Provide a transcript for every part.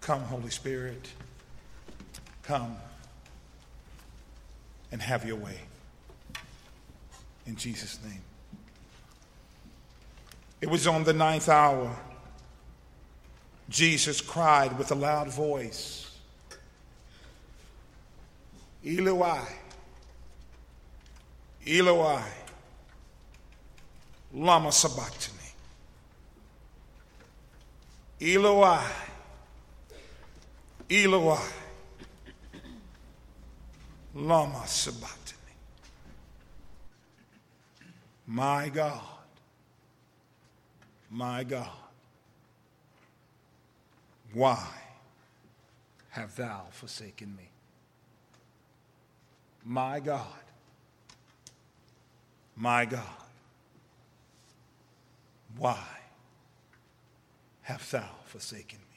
Come, Holy Spirit. Come and have your way. In Jesus' name. It was on the ninth hour. Jesus cried with a loud voice, Eloi, Eloi, lama sabachthani. Eloi, Eloi, lama sabachthani. My God, my God, why have thou forsaken me? My God, my God, why have thou forsaken me?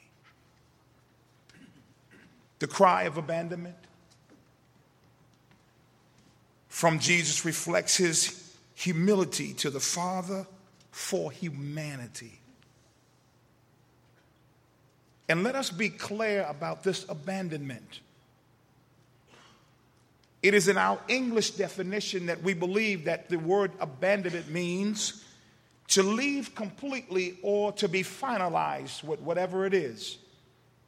The cry of abandonment from Jesus reflects his humility to the Father for humanity. And let us be clear about this abandonment. It is in our English definition that we believe that the word abandonment means to leave completely or to be finalized with whatever it is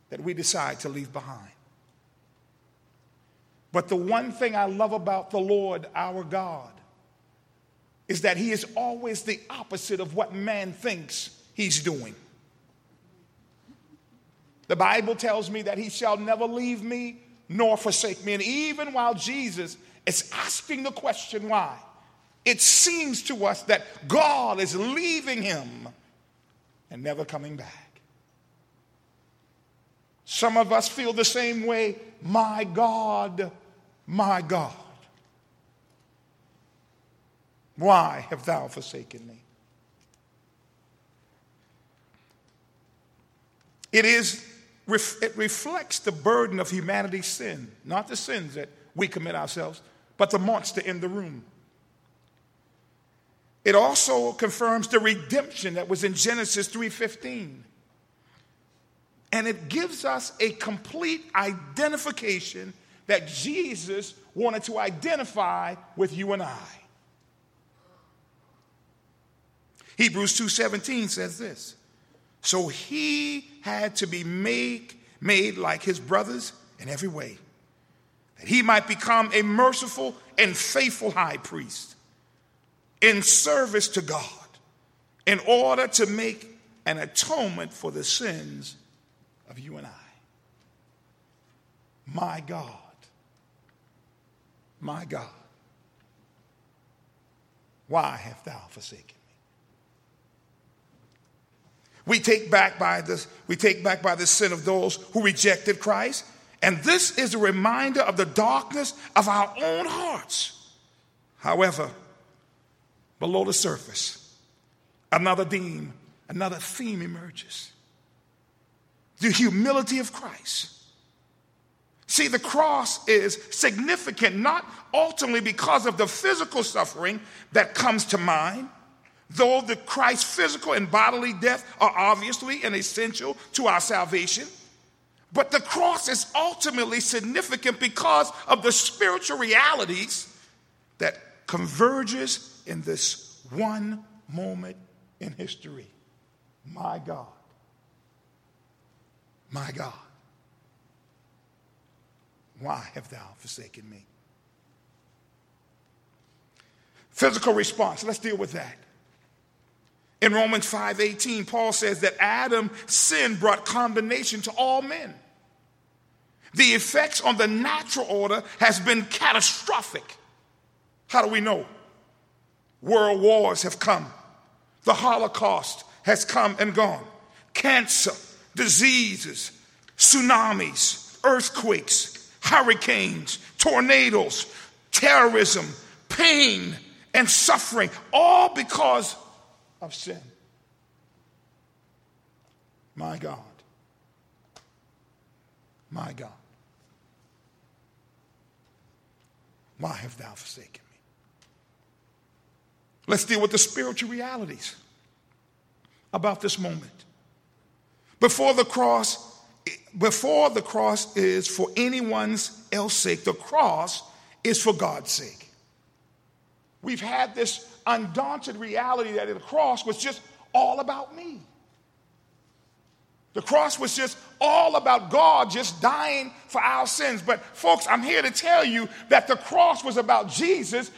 that we decide to leave behind. But the one thing I love about the Lord our God is that he is always the opposite of what man thinks he's doing. The Bible tells me that he shall never leave me nor forsake me. And even while Jesus is asking the question why, it seems to us that God is leaving him and never coming back. Some of us feel the same way. My God, my God. Why have thou forsaken me? It is it reflects the burden of humanity's sin, not the sins that we commit ourselves, but the monster in the room. It also confirms the redemption that was in Genesis 3:15. And it gives us a complete identification that Jesus wanted to identify with you and I. Hebrews 2:17 says this. So he had to be made, made like his brothers in every way, that he might become a merciful and faithful high priest in service to God, in order to make an atonement for the sins of you and I. My God, my God, why hast thou forsaken? Me? We take back by this, we take back by the sin of those who rejected Christ. And this is a reminder of the darkness of our own hearts. However, below the surface, another theme, another theme emerges. The humility of Christ. See, the cross is significant not ultimately because of the physical suffering that comes to mind, Though the Christ's physical and bodily death are obviously and essential to our salvation, but the cross is ultimately significant because of the spiritual realities that converges in this one moment in history. My God. My God. Why have thou forsaken me? Physical response, let's deal with that. In Romans 5:18, Paul says that Adam's sin brought condemnation to all men. The effects on the natural order has been catastrophic. How do we know? World wars have come. The Holocaust has come and gone. Cancer, diseases, tsunamis, earthquakes, hurricanes, tornadoes, terrorism, pain, and suffering, all because of sin. My God. My God. Why have thou forsaken me? Let's deal with the spiritual realities about this moment. Before the cross, before the cross is for anyone's else sake, the cross is for God's sake. We've had this undaunted reality that the cross was just all about me. The cross was just all about God just dying for our sins. But, folks, I'm here to tell you that the cross was about Jesus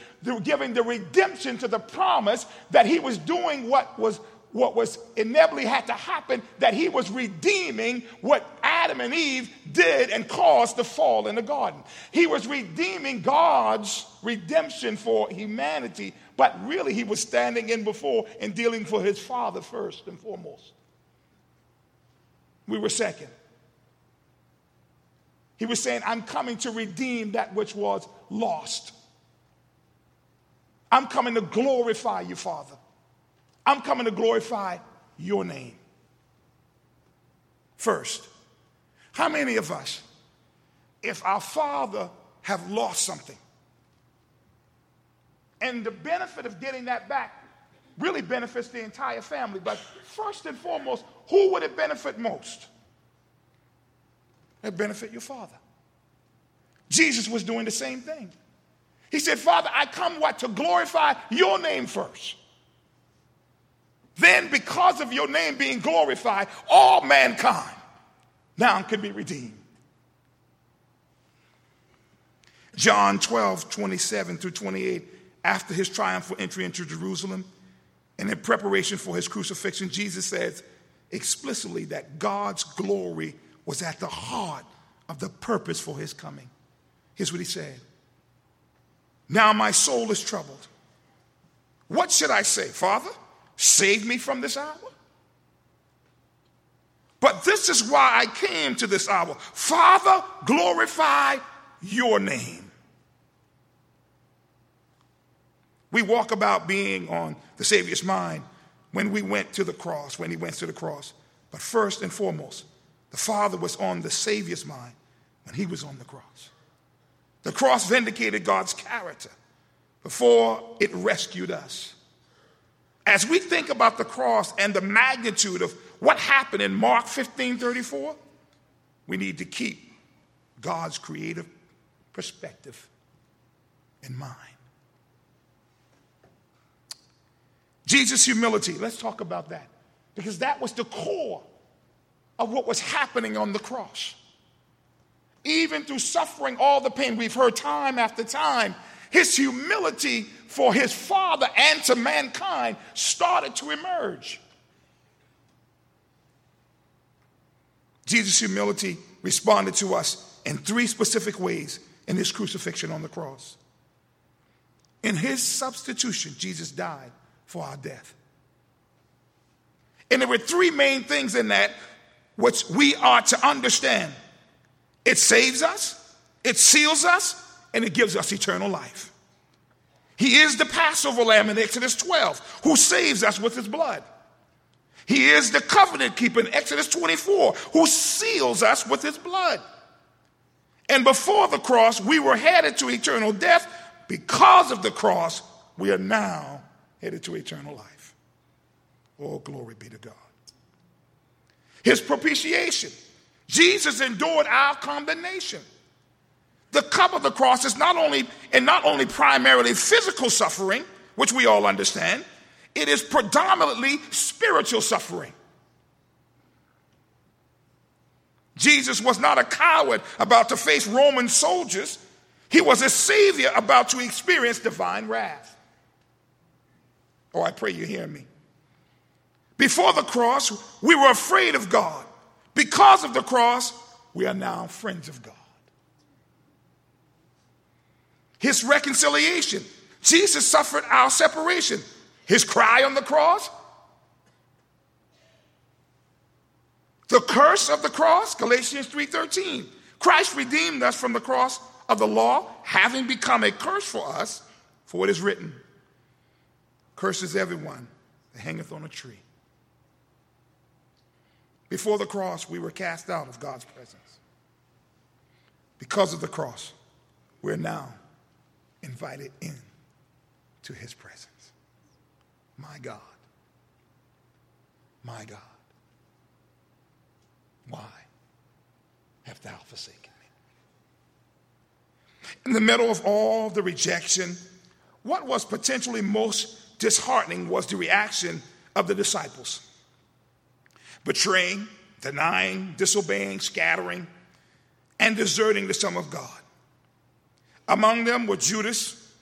giving the redemption to the promise that he was doing what was what was inevitably had to happen that he was redeeming what Adam and Eve did and caused the fall in the garden. He was redeeming God's redemption for humanity, but really he was standing in before and dealing for his father first and foremost. We were second. He was saying, I'm coming to redeem that which was lost. I'm coming to glorify you, Father. I'm coming to glorify your name. First, how many of us, if our father have lost something, and the benefit of getting that back really benefits the entire family, but first and foremost, who would it benefit most? It benefit your father. Jesus was doing the same thing. He said, Father, I come what? To glorify your name first. Then, because of your name being glorified, all mankind now can be redeemed. John 12, 27 through 28, after his triumphal entry into Jerusalem and in preparation for his crucifixion, Jesus says explicitly that God's glory was at the heart of the purpose for his coming. Here's what he said Now my soul is troubled. What should I say, Father? Save me from this hour? But this is why I came to this hour. Father, glorify your name. We walk about being on the Savior's mind when we went to the cross, when he went to the cross. But first and foremost, the Father was on the Savior's mind when he was on the cross. The cross vindicated God's character before it rescued us. As we think about the cross and the magnitude of what happened in Mark 15 34, we need to keep God's creative perspective in mind. Jesus' humility, let's talk about that. Because that was the core of what was happening on the cross. Even through suffering all the pain, we've heard time after time, his humility for his father and to mankind started to emerge. Jesus' humility responded to us in three specific ways in his crucifixion on the cross. In his substitution, Jesus died for our death. And there were three main things in that which we are to understand it saves us, it seals us, and it gives us eternal life. He is the Passover lamb in Exodus 12 who saves us with his blood. He is the covenant keeper in Exodus 24 who seals us with his blood. And before the cross, we were headed to eternal death. Because of the cross, we are now headed to eternal life. Oh, glory be to God. His propitiation. Jesus endured our condemnation. The cup of the cross is not only and not only primarily physical suffering, which we all understand, it is predominantly spiritual suffering. Jesus was not a coward about to face Roman soldiers. He was a savior about to experience divine wrath. Oh, I pray you hear me. Before the cross, we were afraid of God. Because of the cross, we are now friends of God. His reconciliation. Jesus suffered our separation. His cry on the cross. The curse of the cross, Galatians 3:13. Christ redeemed us from the cross of the law, having become a curse for us, for it is written, curses everyone that hangeth on a tree. Before the cross, we were cast out of God's presence. Because of the cross, we're now invited in to his presence. My God. My God. Why? after thou forsaken me. In the middle of all the rejection, what was potentially most disheartening was the reaction of the disciples betraying, denying, disobeying, scattering, and deserting the Son of God. Among them were Judas,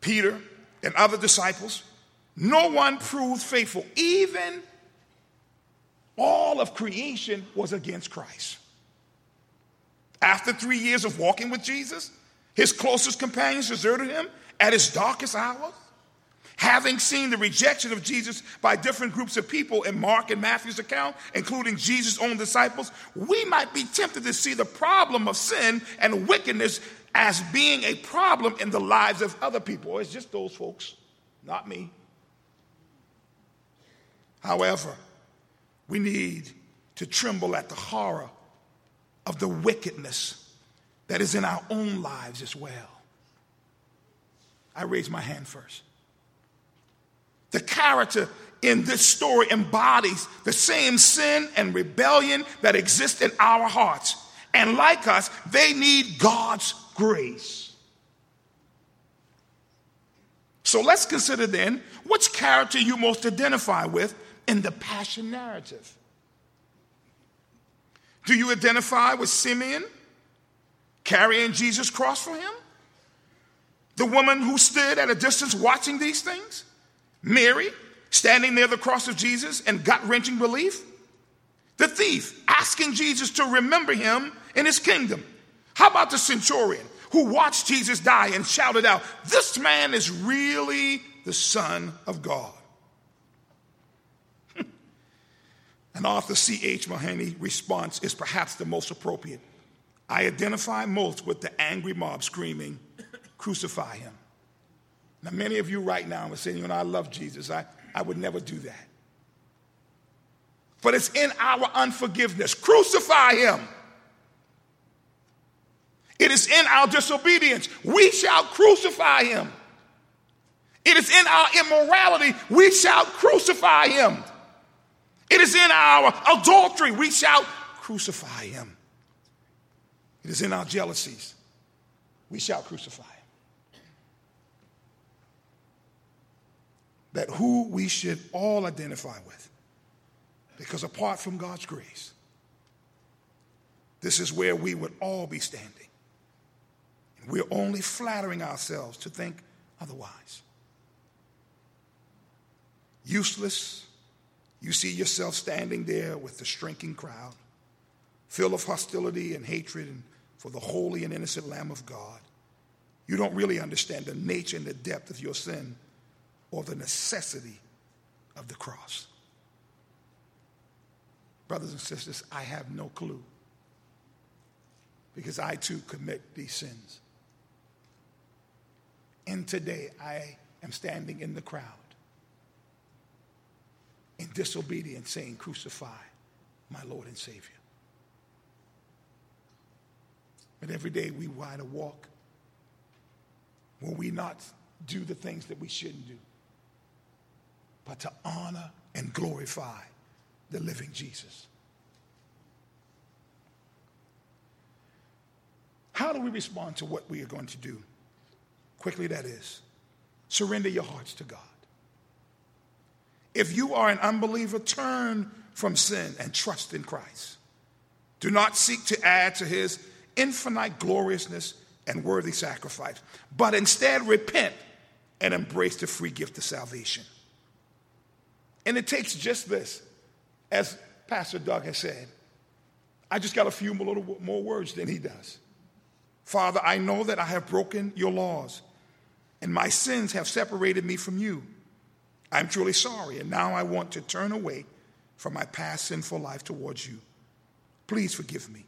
Peter, and other disciples. No one proved faithful. Even all of creation was against Christ. After three years of walking with Jesus, his closest companions deserted him at his darkest hour. Having seen the rejection of Jesus by different groups of people in Mark and Matthew's account, including Jesus' own disciples, we might be tempted to see the problem of sin and wickedness as being a problem in the lives of other people. It's just those folks, not me. However, we need to tremble at the horror of the wickedness that is in our own lives as well. I raise my hand first. The character in this story embodies the same sin and rebellion that exist in our hearts. And like us, they need God's grace. So let's consider then which character you most identify with in the passion narrative. Do you identify with Simeon carrying Jesus' cross for him? The woman who stood at a distance watching these things? Mary, standing near the cross of Jesus and gut wrenching belief. The thief, asking Jesus to remember him in his kingdom. How about the centurion who watched Jesus die and shouted out, This man is really the Son of God? And Arthur C.J. Mahaney response is perhaps the most appropriate. I identify most with the angry mob screaming, Crucify him. Now, many of you right now are saying, you know, I love Jesus. I, I would never do that. But it's in our unforgiveness. Crucify him. It is in our disobedience. We shall crucify him. It is in our immorality. We shall crucify him. It is in our adultery. We shall crucify him. It is in our jealousies. We shall crucify him. that who we should all identify with. Because apart from God's grace, this is where we would all be standing. And we're only flattering ourselves to think otherwise. Useless, you see yourself standing there with the shrinking crowd, full of hostility and hatred for the holy and innocent Lamb of God. You don't really understand the nature and the depth of your sin or the necessity of the cross. Brothers and sisters, I have no clue because I too commit these sins. And today I am standing in the crowd in disobedience saying, Crucify my Lord and Savior. But every day we ride a walk when we not do the things that we shouldn't do but to honor and glorify the living Jesus. How do we respond to what we are going to do? Quickly, that is surrender your hearts to God. If you are an unbeliever, turn from sin and trust in Christ. Do not seek to add to his infinite gloriousness and worthy sacrifice, but instead repent and embrace the free gift of salvation. And it takes just this, as Pastor Doug has said. I just got a few little more words than he does. Father, I know that I have broken your laws, and my sins have separated me from you. I'm truly sorry, and now I want to turn away from my past sinful life towards you. Please forgive me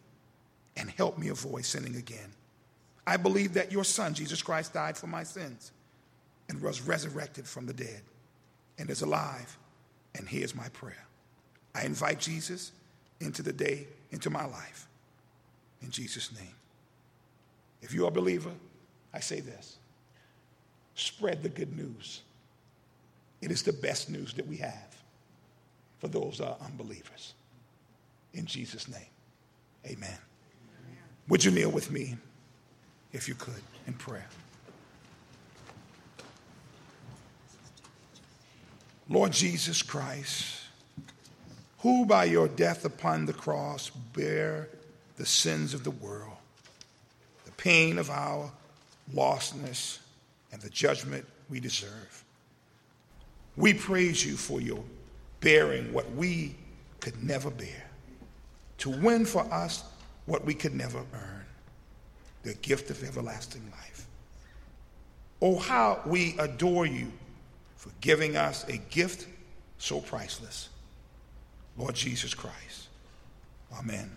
and help me avoid sinning again. I believe that your Son, Jesus Christ, died for my sins and was resurrected from the dead and is alive and here's my prayer I invite Jesus into the day, into my life. In Jesus' name. If you're a believer, I say this spread the good news. It is the best news that we have for those are unbelievers. In Jesus' name, amen. Would you kneel with me, if you could, in prayer? Lord Jesus Christ, who by your death upon the cross bear the sins of the world, the pain of our lostness, and the judgment we deserve. We praise you for your bearing what we could never bear, to win for us what we could never earn the gift of everlasting life. Oh, how we adore you for giving us a gift so priceless. Lord Jesus Christ. Amen.